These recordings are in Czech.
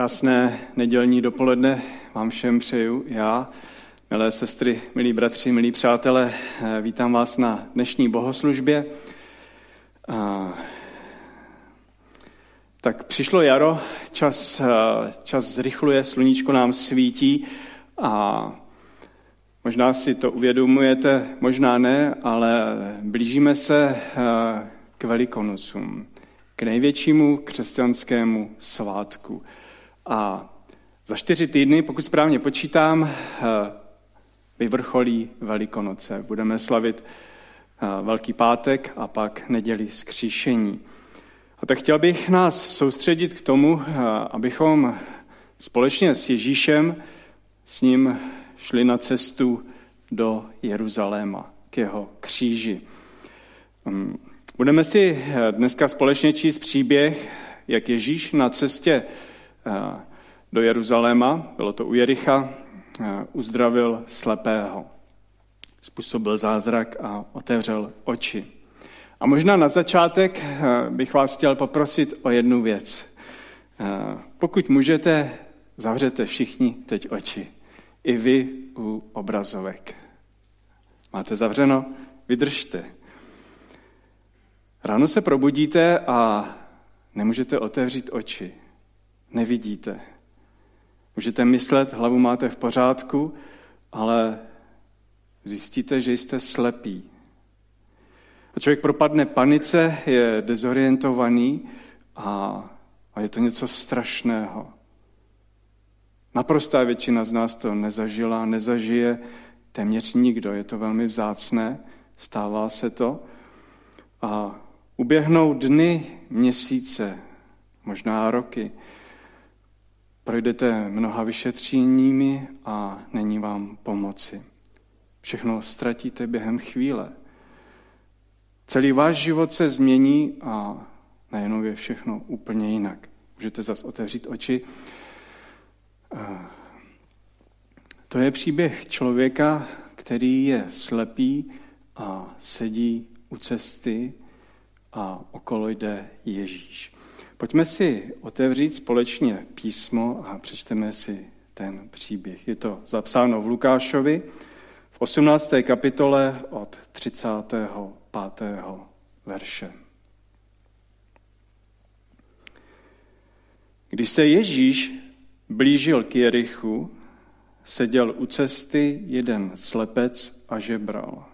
Krásné nedělní dopoledne vám všem přeju já. Milé sestry, milí bratři, milí přátelé, vítám vás na dnešní bohoslužbě. Tak přišlo jaro, čas, čas zrychluje, sluníčko nám svítí a možná si to uvědomujete, možná ne, ale blížíme se k Velikonocům, k největšímu křesťanskému svátku. A za čtyři týdny, pokud správně počítám, eh, vyvrcholí Velikonoce. Budeme slavit eh, Velký pátek a pak neděli skříšení. A tak chtěl bych nás soustředit k tomu, eh, abychom společně s Ježíšem s ním šli na cestu do Jeruzaléma, k jeho kříži. Mm, budeme si dneska společně číst příběh, jak Ježíš na cestě do Jeruzaléma, bylo to u Jericha, eh, uzdravil slepého. Způsobil zázrak a otevřel oči. A možná na začátek eh, bych vás chtěl poprosit o jednu věc. Pokud můžete, zavřete všichni teď oči. I vy u obrazovek. Máte zavřeno? Vydržte. Ráno se probudíte a nemůžete otevřít oči nevidíte. Můžete myslet, hlavu máte v pořádku, ale zjistíte, že jste slepí. A člověk propadne panice, je dezorientovaný a, a je to něco strašného. Naprostá většina z nás to nezažila, nezažije téměř nikdo. Je to velmi vzácné, stává se to. A uběhnou dny, měsíce, možná roky. Projdete mnoha vyšetřeními a není vám pomoci. Všechno ztratíte během chvíle. Celý váš život se změní a najednou je všechno úplně jinak. Můžete zase otevřít oči. To je příběh člověka, který je slepý a sedí u cesty a okolo jde Ježíš. Pojďme si otevřít společně písmo a přečteme si ten příběh. Je to zapsáno v Lukášovi v 18. kapitole od 35. verše. Když se Ježíš blížil k Jerichu, seděl u cesty jeden slepec a žebral.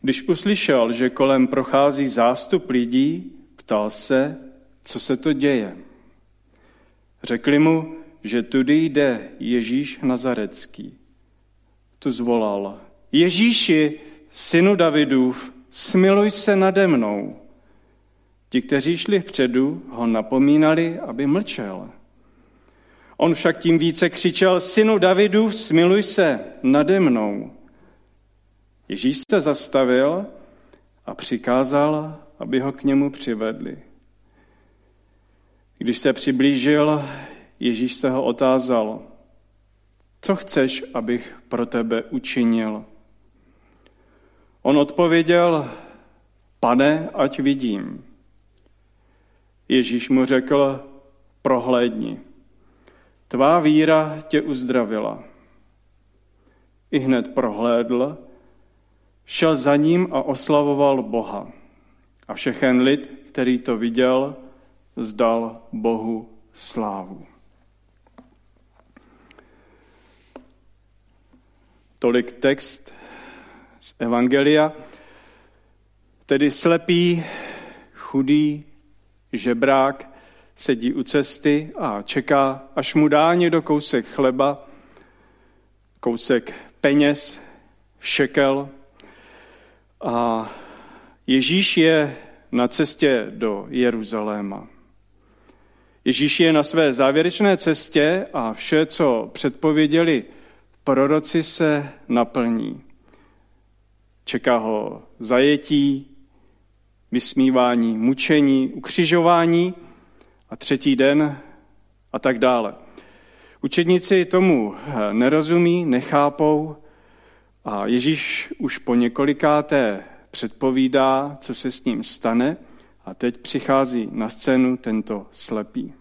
Když uslyšel, že kolem prochází zástup lidí, ptal se, co se to děje. Řekli mu, že tudy jde Ježíš Nazarecký. Tu zvolal, Ježíši, synu Davidův, smiluj se nade mnou. Ti, kteří šli vpředu, ho napomínali, aby mlčel. On však tím více křičel, synu Davidův, smiluj se nade mnou. Ježíš se zastavil a přikázal, aby ho k němu přivedli. Když se přiblížil, Ježíš se ho otázal, co chceš, abych pro tebe učinil? On odpověděl, pane, ať vidím. Ježíš mu řekl, prohlédni. Tvá víra tě uzdravila. I hned prohlédl, šel za ním a oslavoval Boha. A všechen lid, který to viděl, zdal Bohu slávu. Tolik text z Evangelia. Tedy slepý, chudý, žebrák sedí u cesty a čeká, až mu dá někdo kousek chleba, kousek peněz, šekel. A Ježíš je na cestě do Jeruzaléma. Ježíš je na své závěrečné cestě a vše, co předpověděli proroci, se naplní. Čeká ho zajetí, vysmívání, mučení, ukřižování a třetí den a tak dále. Učedníci tomu nerozumí, nechápou a Ježíš už po několikáté předpovídá, co se s ním stane – a teď přichází na scénu tento slepý.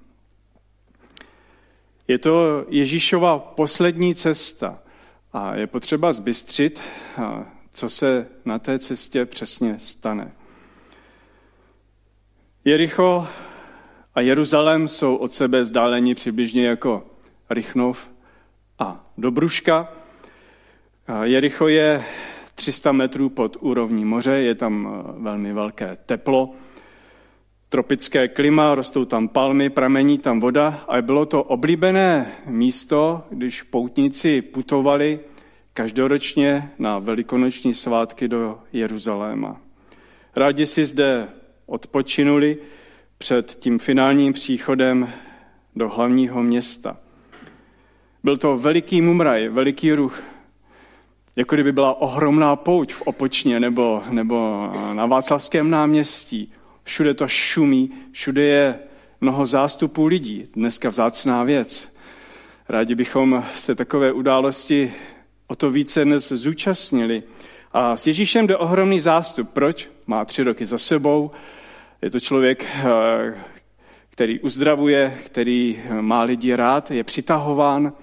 Je to Ježíšova poslední cesta a je potřeba zbystřit, co se na té cestě přesně stane. Jericho a Jeruzalém jsou od sebe vzdáleni přibližně jako Rychnov a Dobruška. Jericho je 300 metrů pod úrovní moře, je tam eh, velmi velké teplo, tropické klima, rostou tam palmy, pramení tam voda a bylo to oblíbené místo, když poutníci putovali každoročně na velikonoční svátky do Jeruzaléma. Rádi si zde odpočinuli před tím finálním příchodem do hlavního města. Byl to veliký mumraj, veliký ruch, jako kdyby byla ohromná pouť v Opočně nebo, nebo na Václavském náměstí. Všude to šumí, všude je mnoho zástupů lidí. Dneska vzácná věc. Rádi bychom se takové události o to více dnes zúčastnili. A s Ježíšem jde ohromný zástup. Proč? Má tři roky za sebou. Je to člověk, eh, který uzdravuje, který má lidi rád, je přitahován,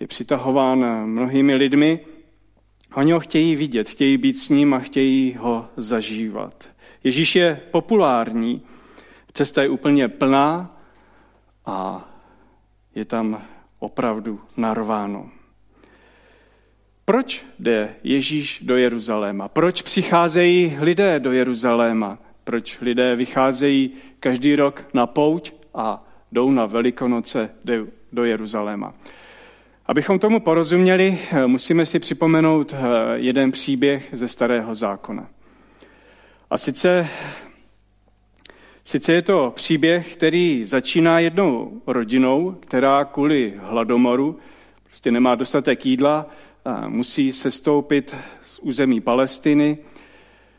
je přitahován mnohými lidmi. Oni ho chtějí vidět, chtějí být s ním a chtějí ho zažívat. Ježíš je populární, cesta je úplně plná a je tam opravdu narváno. Proč jde Ježíš do Jeruzaléma? Proč přicházejí lidé do Jeruzaléma? Proč lidé vycházejí každý rok na pouť a jdou na Velikonoce do Jeruzaléma? Abychom tomu porozuměli, musíme si připomenout eh, jeden příběh ze Starého zákona. A sice, sice je to příběh, který začíná jednou rodinou, která kvůli hladomoru prostě nemá dostatek jídla, a musí se stoupit z území Palestiny,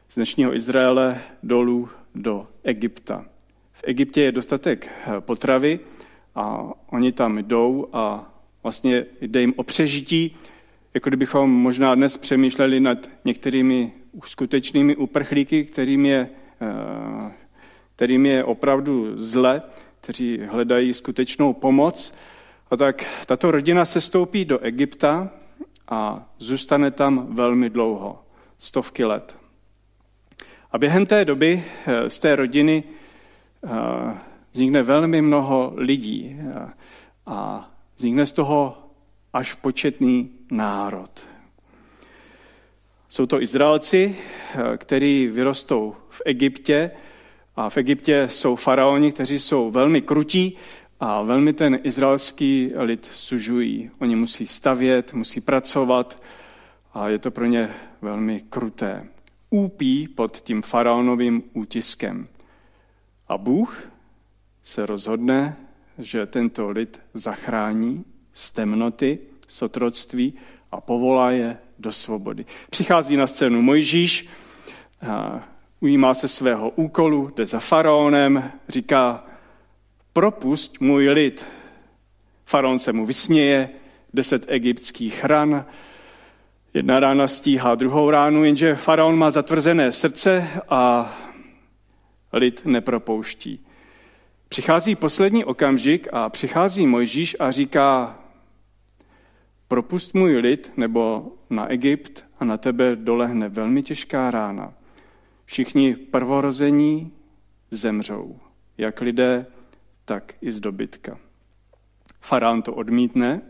z dnešního Izraele dolů do Egypta. V Egyptě je dostatek eh, potravy a oni tam jdou a vlastně jde jim o přežití, jako kdybychom možná dnes přemýšleli nad některými skutečnými uprchlíky, kterým je, eh, kterým je opravdu zle, kteří hledají skutečnou pomoc. A tak tato rodina se stoupí do Egypta a zůstane tam velmi dlouho, stovky let. A během té doby eh, z té rodiny eh, vznikne velmi mnoho lidí a Vznikne z toho až početný národ. Jsou to Izraelci, kteří vyrostou v Egyptě a v Egyptě jsou faraoni, kteří jsou velmi krutí a velmi ten izraelský lid sužují. Oni musí stavět, musí pracovat a je to pro ně velmi kruté. Úpí pod tím faraonovým útiskem. A Bůh se rozhodne že tento lid zachrání z temnoty, z otroctví a povolá je do svobody. Přichází na scénu Mojžíš, ujímá se svého úkolu, jde za faraonem, říká, propust můj lid. Faraon se mu vysměje, deset egyptských ran, jedna rána stíhá druhou ránu, jenže faraon má zatvrzené srdce a lid nepropouští. Přichází poslední okamžik a přichází Mojžíš a říká, propust můj lid, nebo na Egypt a na tebe dolehne velmi těžká rána. Všichni prvorození zemřou, jak lidé, tak i z dobytka. Farán to odmítne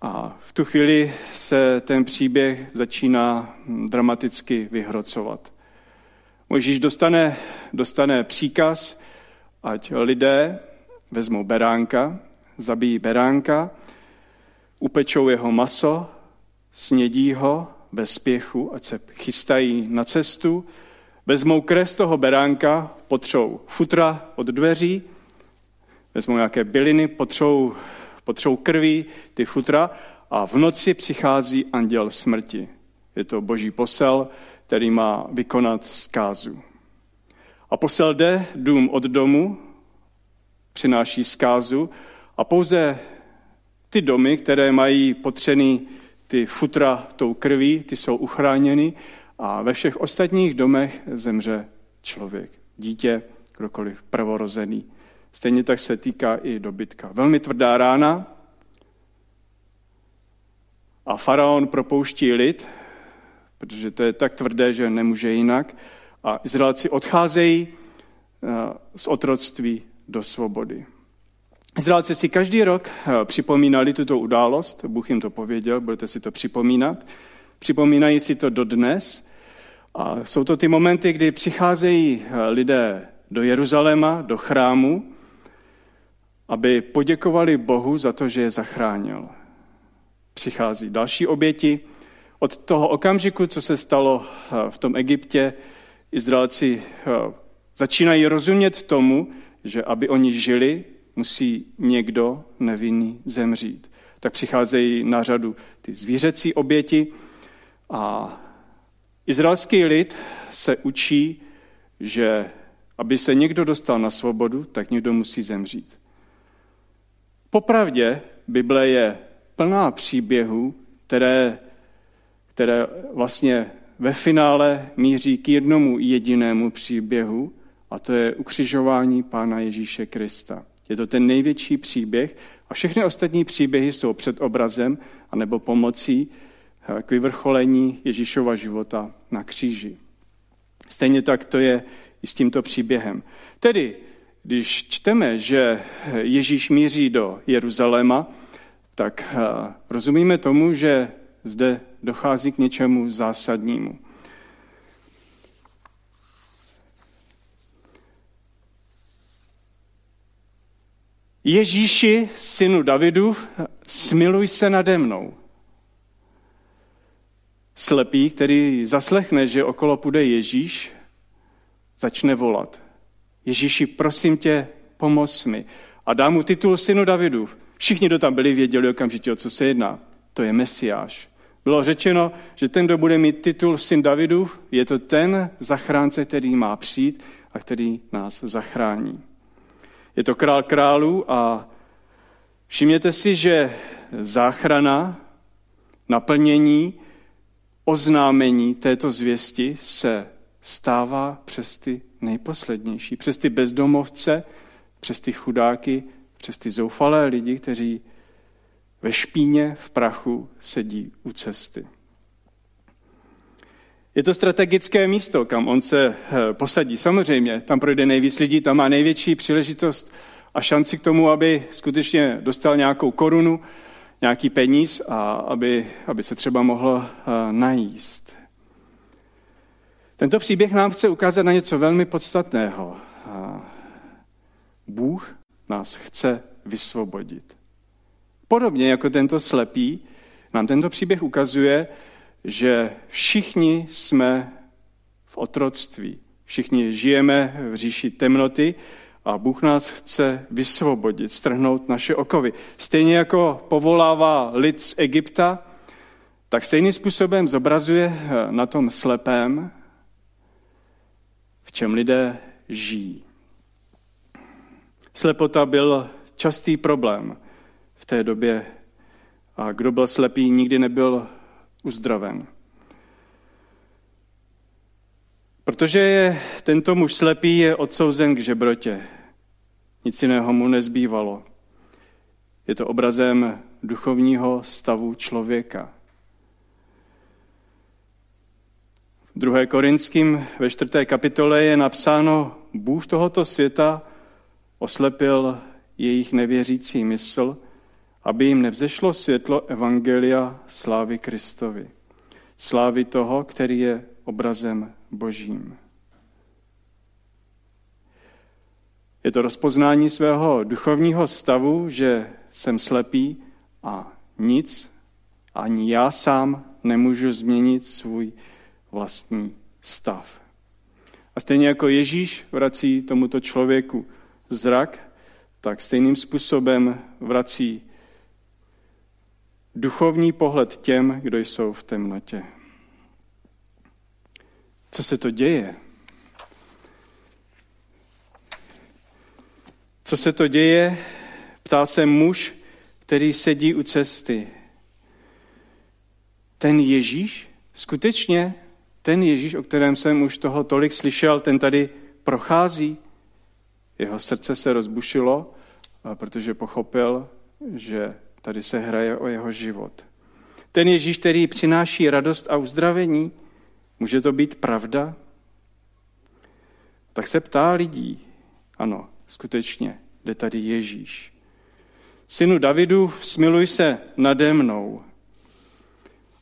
a v tu chvíli se ten příběh začíná dramaticky vyhrocovat. Mojžíš dostane, dostane příkaz, ať lidé vezmou beránka, zabijí beránka, upečou jeho maso, snědí ho bez spěchu, ať se chystají na cestu, vezmou krev z toho beránka, potřou futra od dveří, vezmou nějaké byliny, potřou, potřou krví ty futra a v noci přichází anděl smrti. Je to boží posel, který má vykonat zkázu. A posel jde dům od domu, přináší zkázu a pouze ty domy, které mají potřený ty futra tou krví, ty jsou uchráněny a ve všech ostatních domech zemře člověk, dítě, kdokoliv prvorozený, Stejně tak se týká i dobytka. Velmi tvrdá rána a faraon propouští lid, protože to je tak tvrdé, že nemůže jinak. A Izraelci odcházejí eh, z otroctví do svobody. Izraelci si každý rok eh, připomínali tuto událost, Bůh jim to pověděl, budete si to připomínat. Připomínají si to dodnes. A jsou to ty momenty, kdy přicházejí eh, lidé do Jeruzaléma, do chrámu, aby poděkovali Bohu za to, že je zachránil. Přichází další oběti. Od toho okamžiku, co se stalo v tom Egyptě, Izraelci začínají rozumět tomu, že aby oni žili, musí někdo nevinný zemřít. Tak přicházejí na řadu ty zvířecí oběti a izraelský lid se učí, že aby se někdo dostal na svobodu, tak někdo musí zemřít. Popravdě Bible je plná příběhů, které, které vlastně ve finále míří k jednomu jedinému příběhu, a to je ukřižování Pána Ježíše Krista. Je to ten největší příběh a všechny ostatní příběhy jsou před obrazem anebo pomocí eh, k vyvrcholení Ježíšova života na kříži. Stejně tak to je i s tímto příběhem. Tedy, když čteme, že Ježíš míří do Jeruzaléma, tak eh, rozumíme tomu, že zde dochází k něčemu zásadnímu. Ježíši, synu Davidu, smiluj se nade mnou. Slepý, který zaslechne, že okolo půjde Ježíš, začne volat. Ježíši, prosím tě, pomoz mi. A dá mu titul synu Davidu. Všichni, kdo tam byli, věděli okamžitě, o co se jedná. To je Mesiáš. Bylo řečeno, že ten, kdo bude mít titul syn Davidu, je to ten zachránce, který má přijít a který nás zachrání. Je to král králů a všimněte si, že záchrana, naplnění, oznámení této zvěsti se stává přes ty nejposlednější, přes ty bezdomovce, přes ty chudáky, přes ty zoufalé lidi, kteří ve špíně, v prachu sedí u cesty. Je to strategické místo, kam on se eh, posadí. Samozřejmě, tam projde nejvíc lidí, tam má největší příležitost a šanci k tomu, aby skutečně dostal nějakou korunu, nějaký peníz a aby, aby se třeba mohl eh, najíst. Tento příběh nám chce ukázat na něco velmi podstatného. Bůh nás chce vysvobodit. Podobně jako tento slepý, nám tento příběh ukazuje, že všichni jsme v otroctví. Všichni žijeme v říši temnoty a Bůh nás chce vysvobodit, strhnout naše okovy. Stejně jako povolává lid z Egypta, tak stejným způsobem zobrazuje na tom slepém, v čem lidé žijí. Slepota byl častý problém v té době a kdo byl slepý, nikdy nebyl uzdraven. Protože je tento muž slepý, je odsouzen k žebrotě. Nic jiného mu nezbývalo. Je to obrazem duchovního stavu člověka. V 2. Korinským ve 4. kapitole je napsáno, Bůh tohoto světa oslepil jejich nevěřící mysl, aby jim nevzešlo světlo Evangelia slávy Kristovi. Slávy toho, který je obrazem Božím. Je to rozpoznání svého duchovního stavu, že jsem slepý a nic, ani já sám nemůžu změnit svůj vlastní stav. A stejně jako Ježíš vrací tomuto člověku zrak, tak stejným způsobem vrací duchovní pohled těm, kdo jsou v temnotě. Co se to děje? Co se to děje? Ptá se muž, který sedí u cesty. Ten Ježíš, skutečně ten Ježíš, o kterém jsem už toho tolik slyšel, ten tady prochází. Jeho srdce se rozbušilo, protože pochopil, že tady se hraje o jeho život. Ten Ježíš, který přináší radost a uzdravení, může to být pravda? Tak se ptá lidí. Ano, skutečně, jde tady Ježíš. Synu Davidu, smiluj se nade mnou.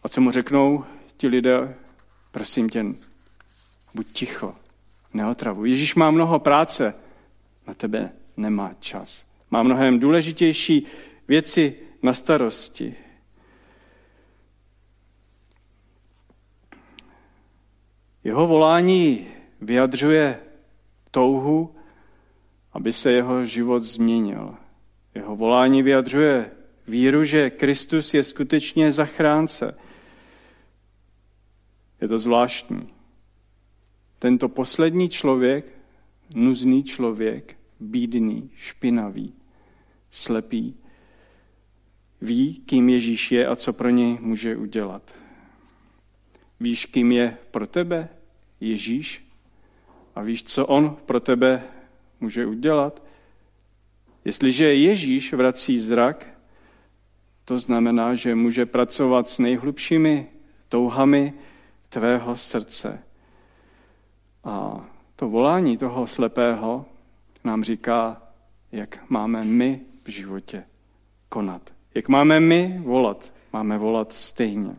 A co mu řeknou ti lidé? Prosím tě, buď ticho, neotravuj. Ježíš má mnoho práce, na tebe nemá čas. Má mnohem důležitější věci na starosti. Jeho volání vyjadřuje touhu, aby se jeho život změnil. Jeho volání vyjadřuje víru, že Kristus je skutečně zachránce. Je to zvláštní. Tento poslední člověk, nuzný člověk, bídný, špinavý, slepý, ví, kým Ježíš je a co pro něj může udělat. Víš, kým je pro tebe Ježíš? A víš, co on pro tebe může udělat? Jestliže Ježíš vrací zrak, to znamená, že může pracovat s nejhlubšími touhami tvého srdce. A to volání toho slepého nám říká, jak máme my v životě konat. Jak máme my volat. Máme volat stejně.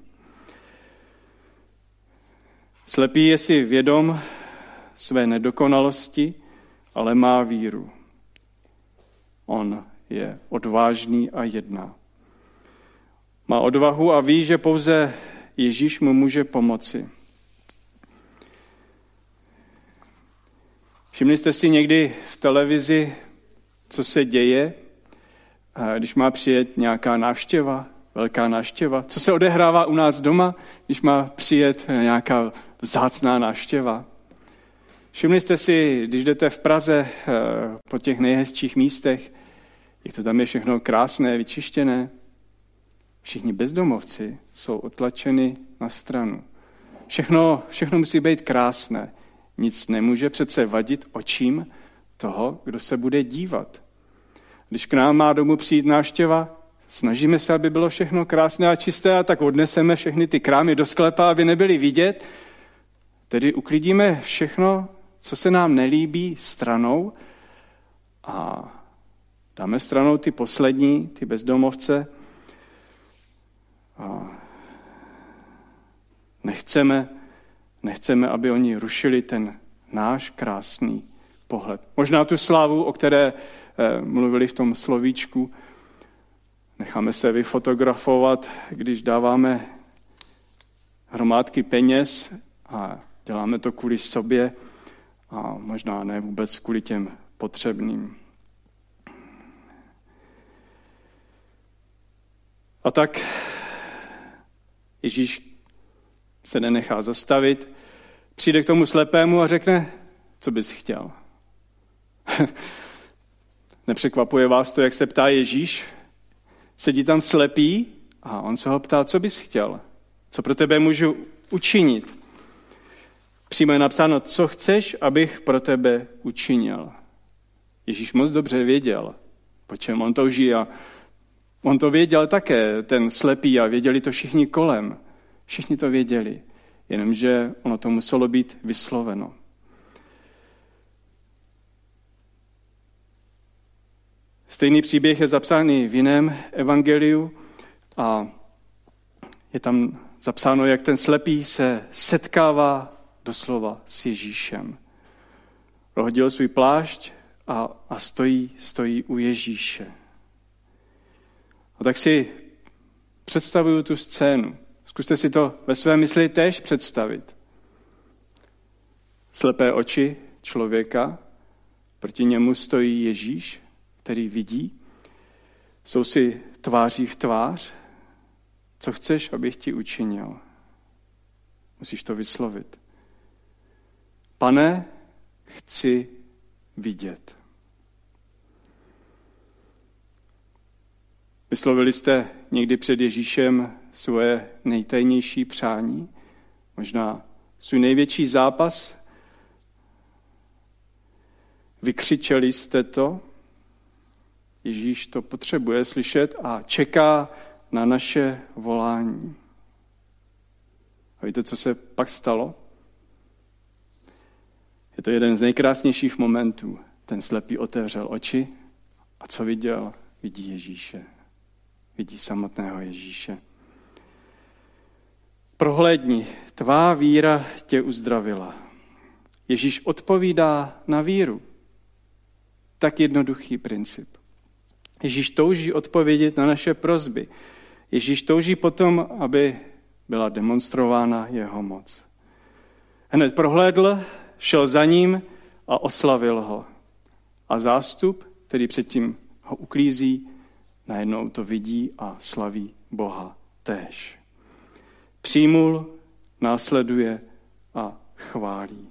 Slepý je si vědom své nedokonalosti, ale má víru. On je odvážný a jedná. Má odvahu a ví, že pouze Ježíš mu může pomoci. Všimli jste si někdy v televizi, co se děje, když má přijet nějaká návštěva, velká návštěva? Co se odehrává u nás doma, když má přijet nějaká vzácná návštěva? Všimli jste si, když jdete v Praze eh, po těch nejhezčích místech, jak to tam je všechno krásné, vyčištěné? Všichni bezdomovci jsou otlačeni na stranu. Všechno, všechno musí být krásné. Nic nemůže přece vadit očím toho, kdo se bude dívat. Když k nám má domů přijít návštěva, snažíme se, aby bylo všechno krásné a čisté a tak odneseme všechny ty krámy do sklepa, aby nebyly vidět. Tedy uklidíme všechno, co se nám nelíbí, stranou a dáme stranou ty poslední, ty bezdomovce. A nechceme, nechceme, aby oni rušili ten náš krásný pohled. Možná tu slávu, o které mluvili v tom slovíčku, necháme se vyfotografovat, když dáváme hromádky peněz a děláme to kvůli sobě a možná ne vůbec kvůli těm potřebným. A tak Ježíš se nenechá zastavit, přijde k tomu slepému a řekne, co bys chtěl. Nepřekvapuje vás to, jak se ptá Ježíš? Sedí tam slepý a on se ho ptá, co bys chtěl? Co pro tebe můžu učinit? Přímo je napsáno, co chceš, abych pro tebe učinil. Ježíš moc dobře věděl, po čem on touží a on to věděl také, ten slepý a věděli to všichni kolem. Všichni to věděli, jenomže ono to muselo být vysloveno. Stejný příběh je zapsaný v jiném evangeliu a je tam zapsáno, jak ten slepý se setkává doslova s Ježíšem. Rohodil svůj plášť a, a stojí, stojí u Ježíše. A tak si představuju tu scénu. Zkuste si to ve své mysli též představit. Slepé oči člověka, proti němu stojí Ježíš, který vidí, jsou si tváří v tvář. Co chceš, abych ti učinil? Musíš to vyslovit. Pane, chci vidět. Vyslovili jste někdy před Ježíšem svoje nejtajnější přání? Možná svůj největší zápas? Vykřičeli jste to? Ježíš to potřebuje slyšet a čeká na naše volání. A víte, co se pak stalo? Je to jeden z nejkrásnějších momentů. Ten slepý otevřel oči a co viděl? Vidí Ježíše. Vidí samotného Ježíše. Prohlédni, tvá víra tě uzdravila. Ježíš odpovídá na víru. Tak jednoduchý princip. Ježíš touží odpovědět na naše prozby. Ježíš touží potom, aby byla demonstrována jeho moc. Hned prohlédl, šel za ním a oslavil ho. A zástup, který předtím ho uklízí, najednou to vidí a slaví Boha též. Přijmul, následuje a chválí.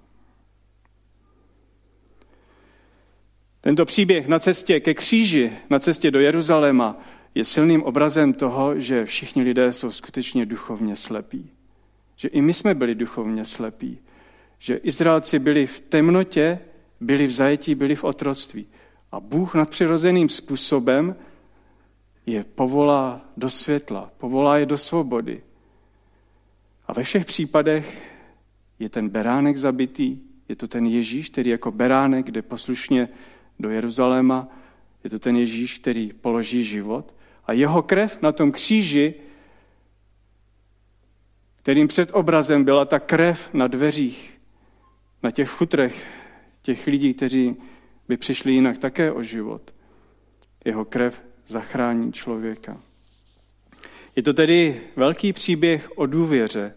Tento příběh na cestě ke kříži, na cestě do Jeruzaléma, je silným obrazem toho, že všichni lidé jsou skutečně duchovně slepí. Že i my jsme byli duchovně slepí. Že Izraelci byli v temnotě, byli v zajetí, byli v otroctví. A Bůh nadpřirozeným způsobem je povolá do světla, povolá je do svobody. A ve všech případech je ten beránek zabitý, je to ten Ježíš, který jako beránek jde poslušně do Jeruzaléma, je to ten Ježíš, který položí život. A jeho krev na tom kříži, kterým před obrazem byla ta krev na dveřích, na těch futrech těch lidí, kteří by přišli jinak také o život. Jeho krev zachrání člověka. Je to tedy velký příběh o důvěře.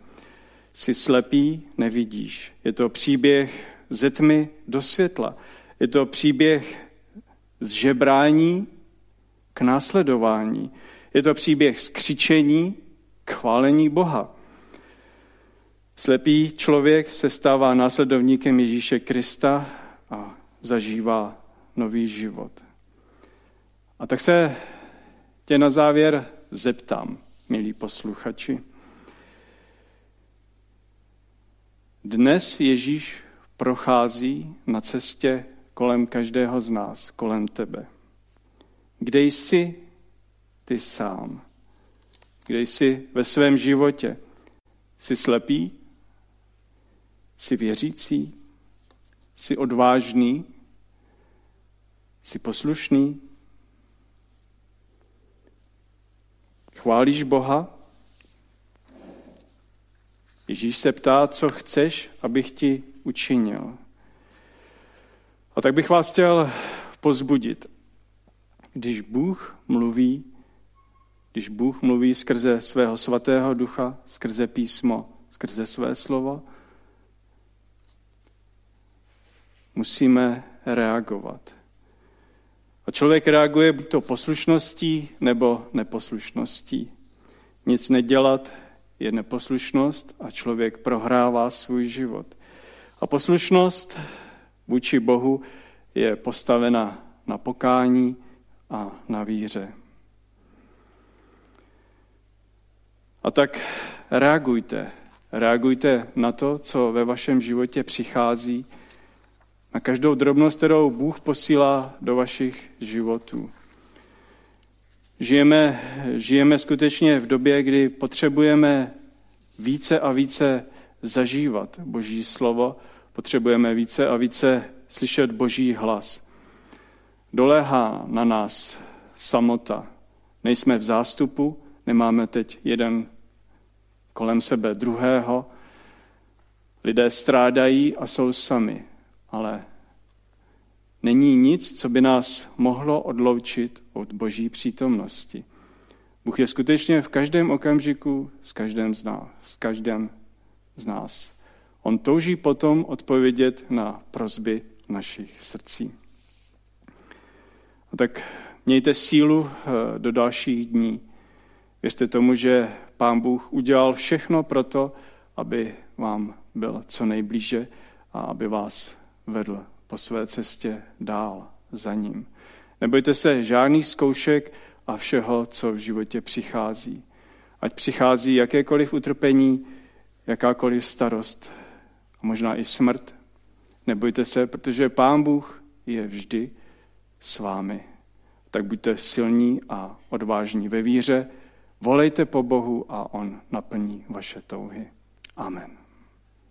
Jsi slepý, nevidíš. Je to příběh ze tmy do světla. Je to příběh z žebrání k následování. Je to příběh z křičení k chválení Boha. Slepý člověk se stává následovníkem Ježíše Krista a zažívá nový život. A tak se tě na závěr zeptám, milí posluchači. Dnes Ježíš prochází na cestě kolem každého z nás, kolem tebe. Kde jsi ty sám? Kde jsi ve svém životě? Jsi slepý? Jsi věřící? Jsi odvážný? Jsi poslušný? Chválíš Boha? Ježíš se ptá, co chceš, abych ti učinil. A tak bych vás chtěl pozbudit. Když Bůh mluví, když Bůh mluví skrze svého svatého ducha, skrze písmo, skrze své slovo, musíme reagovat. A člověk reaguje buď to poslušností nebo neposlušností. Nic nedělat je neposlušnost a člověk prohrává svůj život. A poslušnost vůči Bohu je postavena na pokání a na víře. A tak reagujte. Reagujte na to, co ve vašem životě přichází, na každou drobnost, kterou Bůh posílá do vašich životů. Žijeme, žijeme skutečně v době, kdy potřebujeme více a více zažívat Boží slovo, potřebujeme více a více slyšet Boží hlas. Doléhá na nás samota. Nejsme v zástupu, nemáme teď jeden kolem sebe druhého. Lidé strádají a jsou sami ale není nic, co by nás mohlo odloučit od boží přítomnosti. Bůh je skutečně v každém okamžiku s každým z nás. S každým z nás. On touží potom odpovědět na prozby našich srdcí. A tak mějte sílu eh, do dalších dní. Věřte tomu, že Pán Bůh udělal všechno pro to, aby vám byl co nejblíže a aby vás vedl po své cestě dál za ním. Nebojte se žádných zkoušek a všeho, co v životě přichází. Ať přichází jakékoliv utrpení, jakákoliv starost a možná i smrt. Nebojte se, protože Pán Bůh je vždy s vámi. Tak buďte silní a odvážní ve víře, volejte po Bohu a On naplní vaše touhy. Amen.